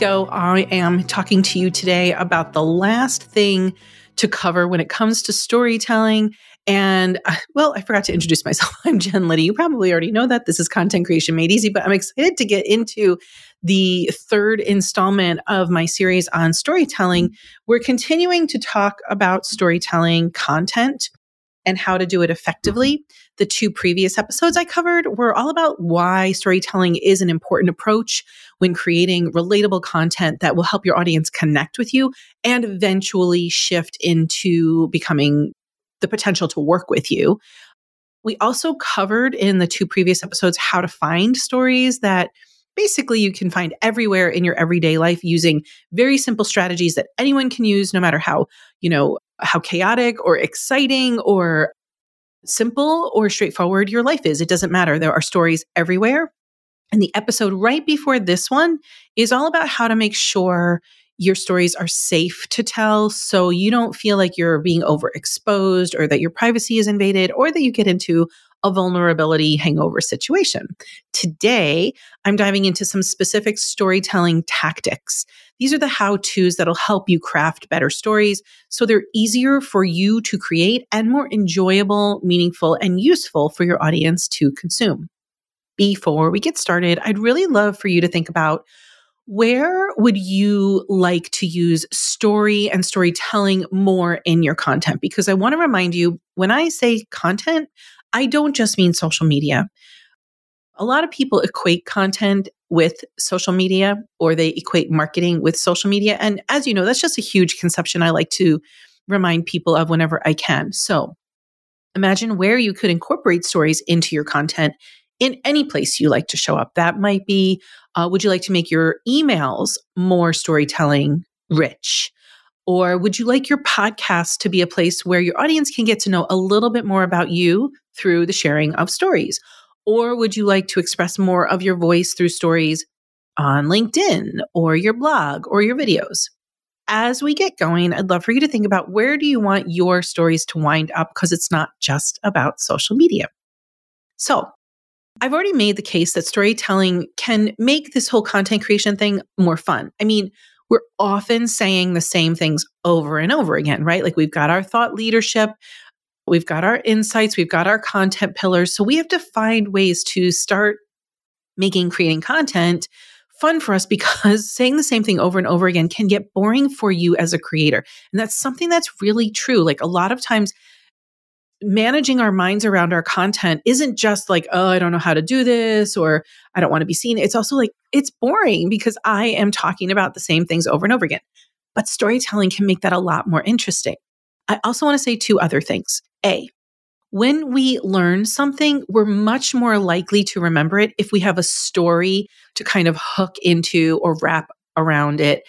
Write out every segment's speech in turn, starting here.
go. I am talking to you today about the last thing to cover when it comes to storytelling. And uh, well, I forgot to introduce myself. I'm Jen Liddy. You probably already know that. This is Content Creation Made Easy, but I'm excited to get into the third installment of my series on storytelling. We're continuing to talk about storytelling content and how to do it effectively. The two previous episodes I covered were all about why storytelling is an important approach when creating relatable content that will help your audience connect with you and eventually shift into becoming the potential to work with you. We also covered in the two previous episodes how to find stories that basically you can find everywhere in your everyday life using very simple strategies that anyone can use no matter how, you know, how chaotic or exciting or simple or straightforward your life is. It doesn't matter. There are stories everywhere. And the episode right before this one is all about how to make sure your stories are safe to tell so you don't feel like you're being overexposed or that your privacy is invaded or that you get into a vulnerability hangover situation. Today, I'm diving into some specific storytelling tactics. These are the how to's that'll help you craft better stories so they're easier for you to create and more enjoyable, meaningful, and useful for your audience to consume. Before we get started, I'd really love for you to think about where would you like to use story and storytelling more in your content? Because I want to remind you when I say content, I don't just mean social media. A lot of people equate content with social media or they equate marketing with social media. And as you know, that's just a huge conception I like to remind people of whenever I can. So imagine where you could incorporate stories into your content in any place you like to show up. That might be uh, would you like to make your emails more storytelling rich? Or would you like your podcast to be a place where your audience can get to know a little bit more about you through the sharing of stories? Or would you like to express more of your voice through stories on LinkedIn or your blog or your videos? As we get going, I'd love for you to think about where do you want your stories to wind up because it's not just about social media. So, I've already made the case that storytelling can make this whole content creation thing more fun. I mean, we're often saying the same things over and over again, right? Like we've got our thought leadership, we've got our insights, we've got our content pillars. So we have to find ways to start making creating content fun for us because saying the same thing over and over again can get boring for you as a creator. And that's something that's really true. Like a lot of times, managing our minds around our content isn't just like, oh, I don't know how to do this or I don't want to be seen. It's also like, it's boring because I am talking about the same things over and over again. But storytelling can make that a lot more interesting. I also want to say two other things. A, when we learn something, we're much more likely to remember it if we have a story to kind of hook into or wrap around it.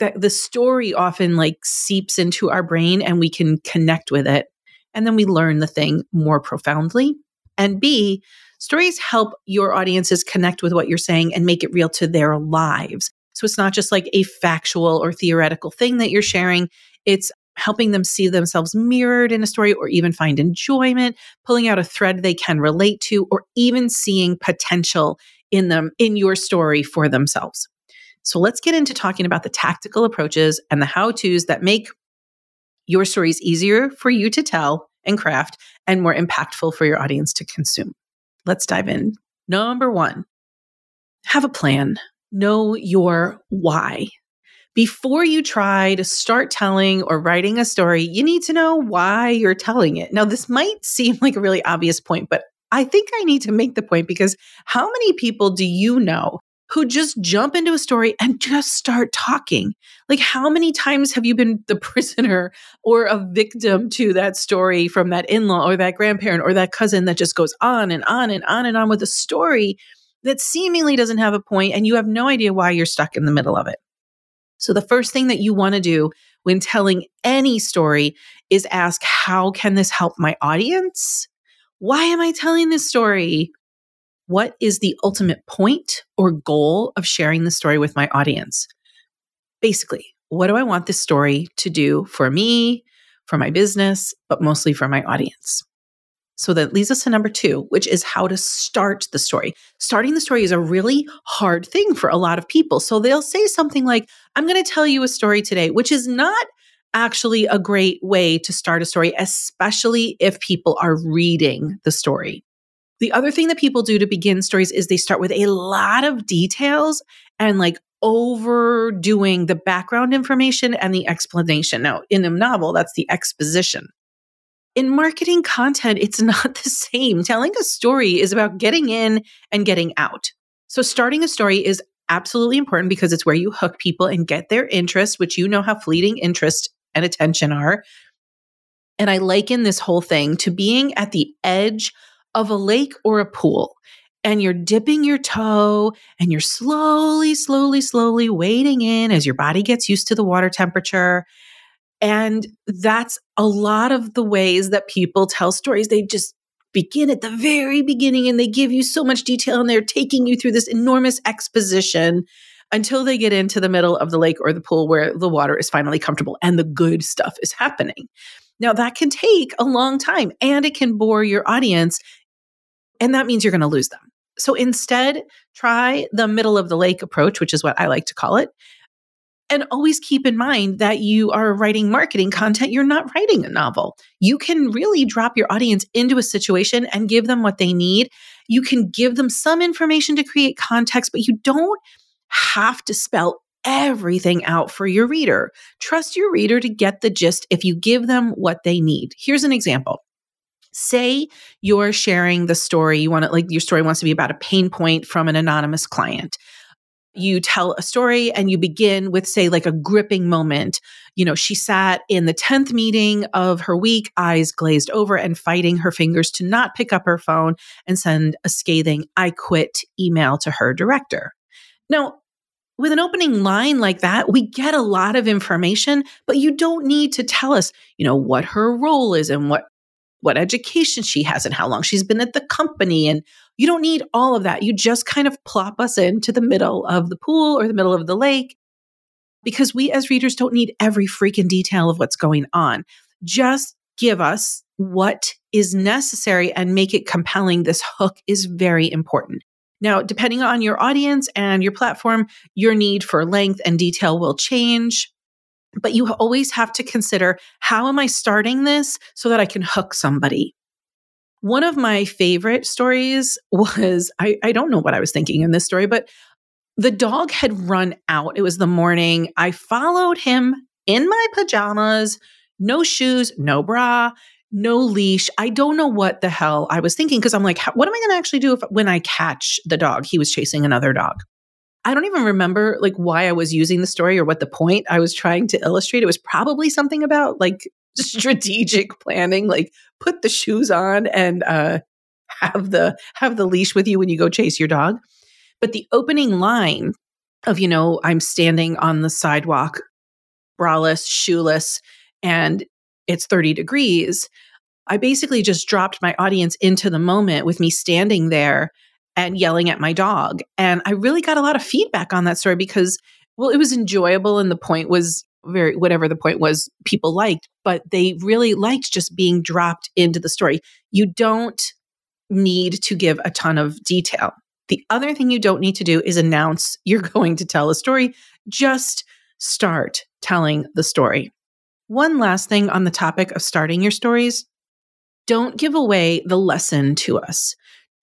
That the story often like seeps into our brain and we can connect with it and then we learn the thing more profoundly. And B, stories help your audiences connect with what you're saying and make it real to their lives. So it's not just like a factual or theoretical thing that you're sharing. It's helping them see themselves mirrored in a story or even find enjoyment, pulling out a thread they can relate to, or even seeing potential in them in your story for themselves. So let's get into talking about the tactical approaches and the how to's that make your story is easier for you to tell and craft and more impactful for your audience to consume. Let's dive in. Number one, have a plan. Know your why. Before you try to start telling or writing a story, you need to know why you're telling it. Now, this might seem like a really obvious point, but I think I need to make the point because how many people do you know who just jump into a story and just start talking. Like, how many times have you been the prisoner or a victim to that story from that in law or that grandparent or that cousin that just goes on and on and on and on with a story that seemingly doesn't have a point and you have no idea why you're stuck in the middle of it? So, the first thing that you want to do when telling any story is ask, How can this help my audience? Why am I telling this story? What is the ultimate point or goal of sharing the story with my audience? Basically, what do I want this story to do for me, for my business, but mostly for my audience? So that leads us to number two, which is how to start the story. Starting the story is a really hard thing for a lot of people. So they'll say something like, I'm going to tell you a story today, which is not actually a great way to start a story, especially if people are reading the story. The other thing that people do to begin stories is they start with a lot of details and like overdoing the background information and the explanation. Now, in a novel, that's the exposition. In marketing content, it's not the same. Telling a story is about getting in and getting out. So, starting a story is absolutely important because it's where you hook people and get their interest, which you know how fleeting interest and attention are. And I liken this whole thing to being at the edge of a lake or a pool. And you're dipping your toe and you're slowly, slowly, slowly wading in as your body gets used to the water temperature. And that's a lot of the ways that people tell stories. They just begin at the very beginning and they give you so much detail and they're taking you through this enormous exposition until they get into the middle of the lake or the pool where the water is finally comfortable and the good stuff is happening. Now, that can take a long time and it can bore your audience, and that means you're going to lose them. So instead, try the middle of the lake approach, which is what I like to call it. And always keep in mind that you are writing marketing content. You're not writing a novel. You can really drop your audience into a situation and give them what they need. You can give them some information to create context, but you don't have to spell everything out for your reader. Trust your reader to get the gist if you give them what they need. Here's an example. Say you're sharing the story, you want to like your story wants to be about a pain point from an anonymous client. You tell a story and you begin with, say, like a gripping moment. You know, she sat in the 10th meeting of her week, eyes glazed over and fighting her fingers to not pick up her phone and send a scathing, I quit email to her director. Now, with an opening line like that, we get a lot of information, but you don't need to tell us, you know, what her role is and what what education she has and how long she's been at the company and you don't need all of that. You just kind of plop us into the middle of the pool or the middle of the lake because we as readers don't need every freaking detail of what's going on. Just give us what is necessary and make it compelling. This hook is very important. Now, depending on your audience and your platform, your need for length and detail will change. But you always have to consider how am I starting this so that I can hook somebody? One of my favorite stories was I, I don't know what I was thinking in this story, but the dog had run out. It was the morning. I followed him in my pajamas, no shoes, no bra no leash. I don't know what the hell I was thinking because I'm like, what am I going to actually do if when I catch the dog? He was chasing another dog. I don't even remember like why I was using the story or what the point I was trying to illustrate. It was probably something about like strategic planning, like put the shoes on and uh, have the have the leash with you when you go chase your dog. But the opening line of you know I'm standing on the sidewalk, braless, shoeless, and it's 30 degrees I basically just dropped my audience into the moment with me standing there and yelling at my dog. And I really got a lot of feedback on that story because, well, it was enjoyable and the point was very, whatever the point was, people liked, but they really liked just being dropped into the story. You don't need to give a ton of detail. The other thing you don't need to do is announce you're going to tell a story. Just start telling the story. One last thing on the topic of starting your stories don't give away the lesson to us.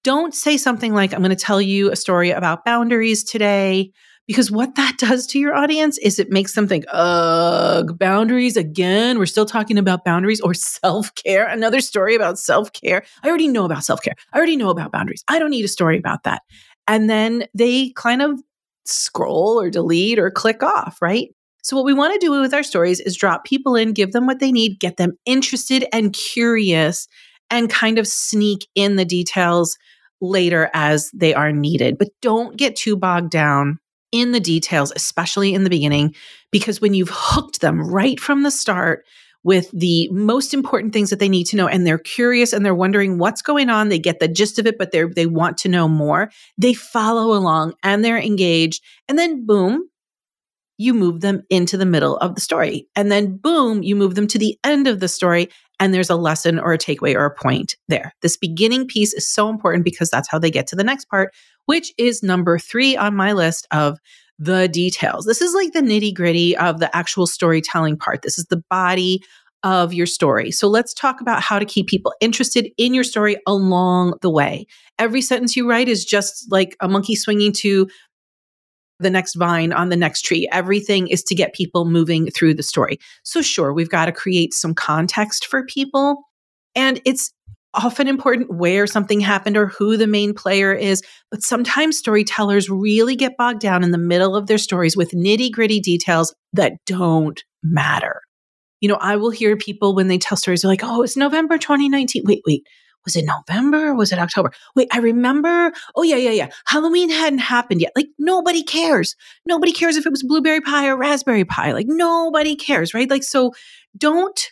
Don't say something like, I'm going to tell you a story about boundaries today. Because what that does to your audience is it makes them think, ugh, boundaries again. We're still talking about boundaries or self care. Another story about self care. I already know about self care. I already know about boundaries. I don't need a story about that. And then they kind of scroll or delete or click off, right? So, what we want to do with our stories is drop people in, give them what they need, get them interested and curious, and kind of sneak in the details later as they are needed. But don't get too bogged down in the details, especially in the beginning, because when you've hooked them right from the start with the most important things that they need to know and they're curious and they're wondering what's going on they get the gist of it but they they want to know more they follow along and they're engaged and then boom you move them into the middle of the story. And then, boom, you move them to the end of the story and there's a lesson or a takeaway or a point there. This beginning piece is so important because that's how they get to the next part, which is number three on my list of the details. This is like the nitty gritty of the actual storytelling part. This is the body of your story. So let's talk about how to keep people interested in your story along the way. Every sentence you write is just like a monkey swinging to the next vine on the next tree. Everything is to get people moving through the story. So, sure, we've got to create some context for people. And it's often important where something happened or who the main player is. But sometimes storytellers really get bogged down in the middle of their stories with nitty gritty details that don't matter. You know, I will hear people when they tell stories, they're like, oh, it's November 2019. Wait, wait, was it November? was it October? Wait, I remember. Oh, yeah, yeah, yeah. Halloween hadn't happened yet. Like, nobody cares. Nobody cares if it was blueberry pie or raspberry pie. Like, nobody cares, right? Like, so don't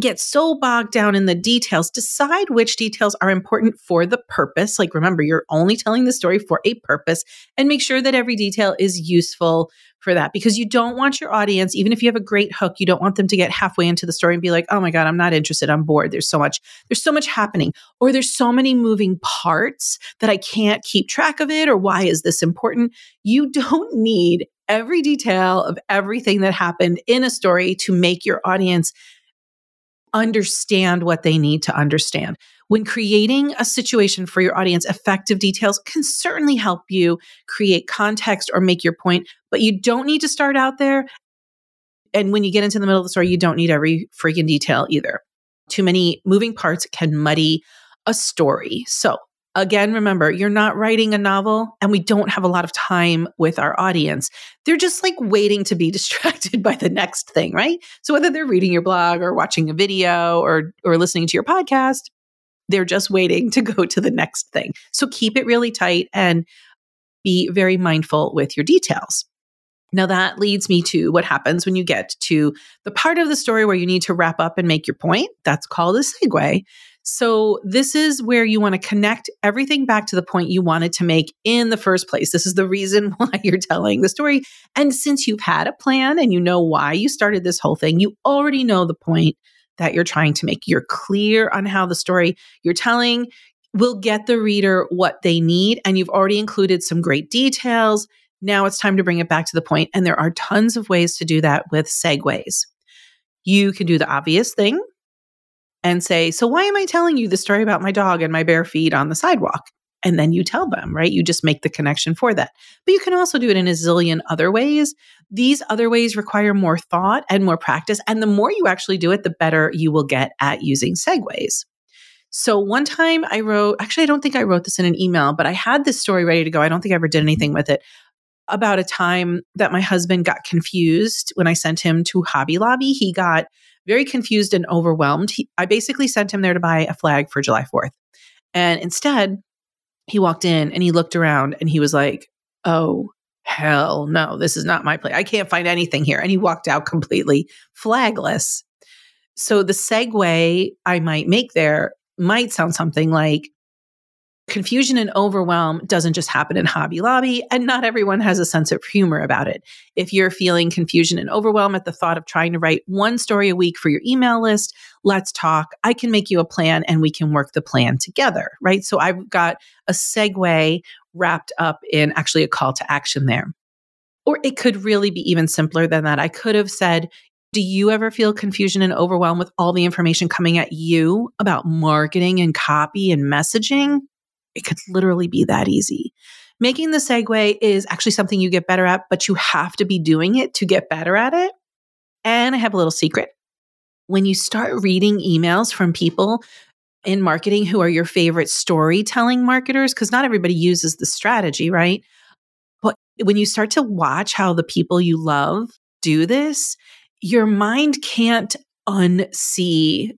get so bogged down in the details. Decide which details are important for the purpose. Like, remember, you're only telling the story for a purpose and make sure that every detail is useful for that because you don't want your audience, even if you have a great hook, you don't want them to get halfway into the story and be like, oh my God, I'm not interested. I'm bored. There's so much, there's so much happening, or there's so many moving parts that I can't keep track of it, or why is this important? You don't need every detail of everything that happened in a story to make your audience understand what they need to understand. When creating a situation for your audience, effective details can certainly help you create context or make your point, but you don't need to start out there. And when you get into the middle of the story, you don't need every freaking detail either. Too many moving parts can muddy a story. So, again, remember, you're not writing a novel and we don't have a lot of time with our audience. They're just like waiting to be distracted by the next thing, right? So whether they're reading your blog or watching a video or or listening to your podcast, they're just waiting to go to the next thing. So keep it really tight and be very mindful with your details. Now, that leads me to what happens when you get to the part of the story where you need to wrap up and make your point. That's called a segue. So, this is where you want to connect everything back to the point you wanted to make in the first place. This is the reason why you're telling the story. And since you've had a plan and you know why you started this whole thing, you already know the point that you're trying to make. You're clear on how the story you're telling will get the reader what they need. And you've already included some great details. Now it's time to bring it back to the point, And there are tons of ways to do that with segues. You can do the obvious thing and say, So, why am I telling you the story about my dog and my bare feet on the sidewalk? And then you tell them, right? You just make the connection for that. But you can also do it in a zillion other ways. These other ways require more thought and more practice. And the more you actually do it, the better you will get at using segues. So one time I wrote, actually, I don't think I wrote this in an email, but I had this story ready to go. I don't think I ever did anything with it about a time that my husband got confused when I sent him to Hobby Lobby. He got very confused and overwhelmed. He, I basically sent him there to buy a flag for July 4th. And instead, he walked in and he looked around and he was like, oh, hell no, this is not my place. I can't find anything here. And he walked out completely flagless. So the segue I might make there might sound something like Confusion and overwhelm doesn't just happen in Hobby Lobby, and not everyone has a sense of humor about it. If you're feeling confusion and overwhelm at the thought of trying to write one story a week for your email list, let's talk. I can make you a plan and we can work the plan together, right? So I've got a segue wrapped up in actually a call to action there. Or it could really be even simpler than that. I could have said, do you ever feel confusion and overwhelm with all the information coming at you about marketing and copy and messaging? It could literally be that easy. Making the segue is actually something you get better at, but you have to be doing it to get better at it. And I have a little secret. When you start reading emails from people in marketing who are your favorite storytelling marketers, because not everybody uses the strategy, right? But when you start to watch how the people you love do this, your mind can't unsee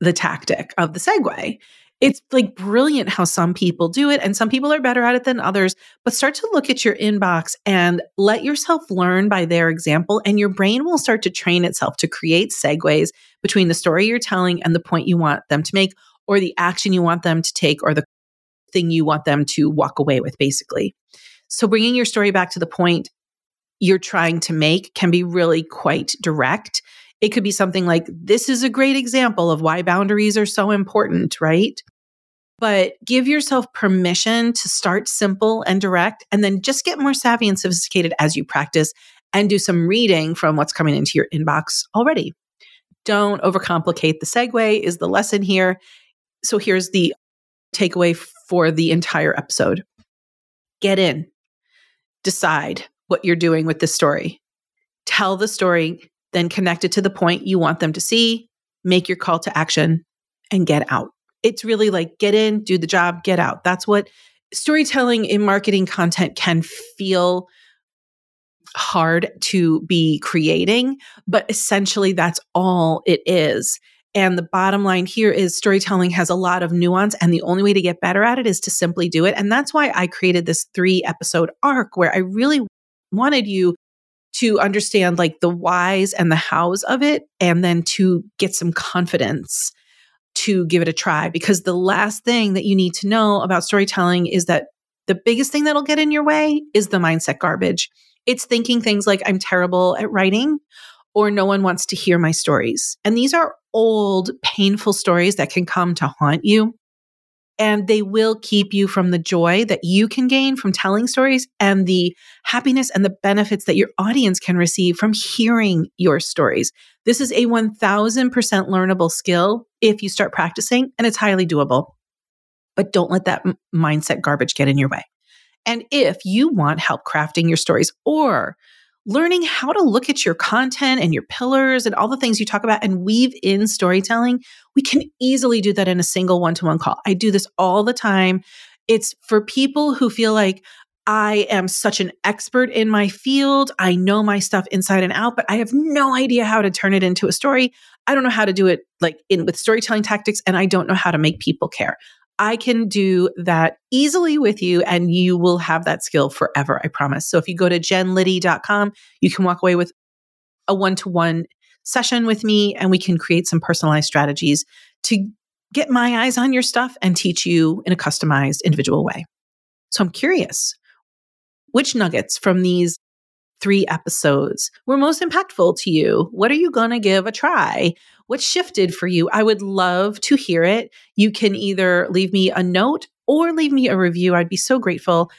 the tactic of the segue it's like brilliant how some people do it and some people are better at it than others. But start to look at your inbox and let yourself learn by their example, and your brain will start to train itself to create segues between the story you're telling and the point you want them to make, or the action you want them to take, or the thing you want them to walk away with, basically. So, bringing your story back to the point you're trying to make can be really quite direct It could be something like, this is a great example of why boundaries are so important, right? But give yourself permission to start simple and direct, and then just get more savvy and sophisticated as you practice and do some reading from what's coming into your inbox already. Don't overcomplicate the segue, is the lesson here. So here's the takeaway for the entire episode get in, decide what you're doing with this story, tell the story, then connect it to the point you want them to see, make your call to action, and get out. It's really like get in, do the job, get out. That's what storytelling in marketing content can feel hard to be creating, but essentially that's all it is. And the bottom line here is storytelling has a lot of nuance, and the only way to get better at it is to simply do it. And that's why I created this three episode arc where I really wanted you to understand like the whys and the hows of it, and then to get some confidence to give it a try. Because the last thing that you need to know about storytelling is that the biggest thing that'll get in your way is the mindset garbage. It's thinking things like, I'm terrible at writing, or no one wants to hear my stories. And these are old, painful stories that can come to haunt you. And they will keep you from the joy that you can gain from telling stories and the happiness and the benefits that your audience can receive from hearing your stories. This is a 1000% learnable skill if you start practicing, and it's highly doable. But don't let that m- mindset garbage get in your way. And if you want help crafting your stories or learning how to look at your content and your pillars and all the things you talk about and weave in storytelling, we can easily do that in a single one to one call. I do this all the time. It's for people who feel like, I am such an expert in my field. I know my stuff inside and out, but I have no idea how to turn it into a story. I don't know how to do it like in with storytelling tactics and I don't know how to make people care. I can do that easily with you and you will have that skill forever, I promise. So if you go to jenliddy.com, you can walk away with a one to one session with me and we can create some personalized strategies to get my eyes on your stuff and teach you in a customized individual way. So I'm curious, which nuggets from these three episodes were most impactful to you? What are you going to give a try? What shifted for you? I would love to hear it. You can either leave me a note or leave me a review. I'd be so grateful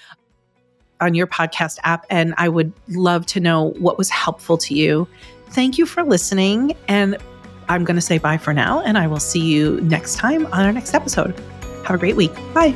on your podcast app, and I would love to know what was helpful to you. Thank you for listening. And I'm going to say bye for now, and I will see you next time on our next episode. Have a great week. Bye.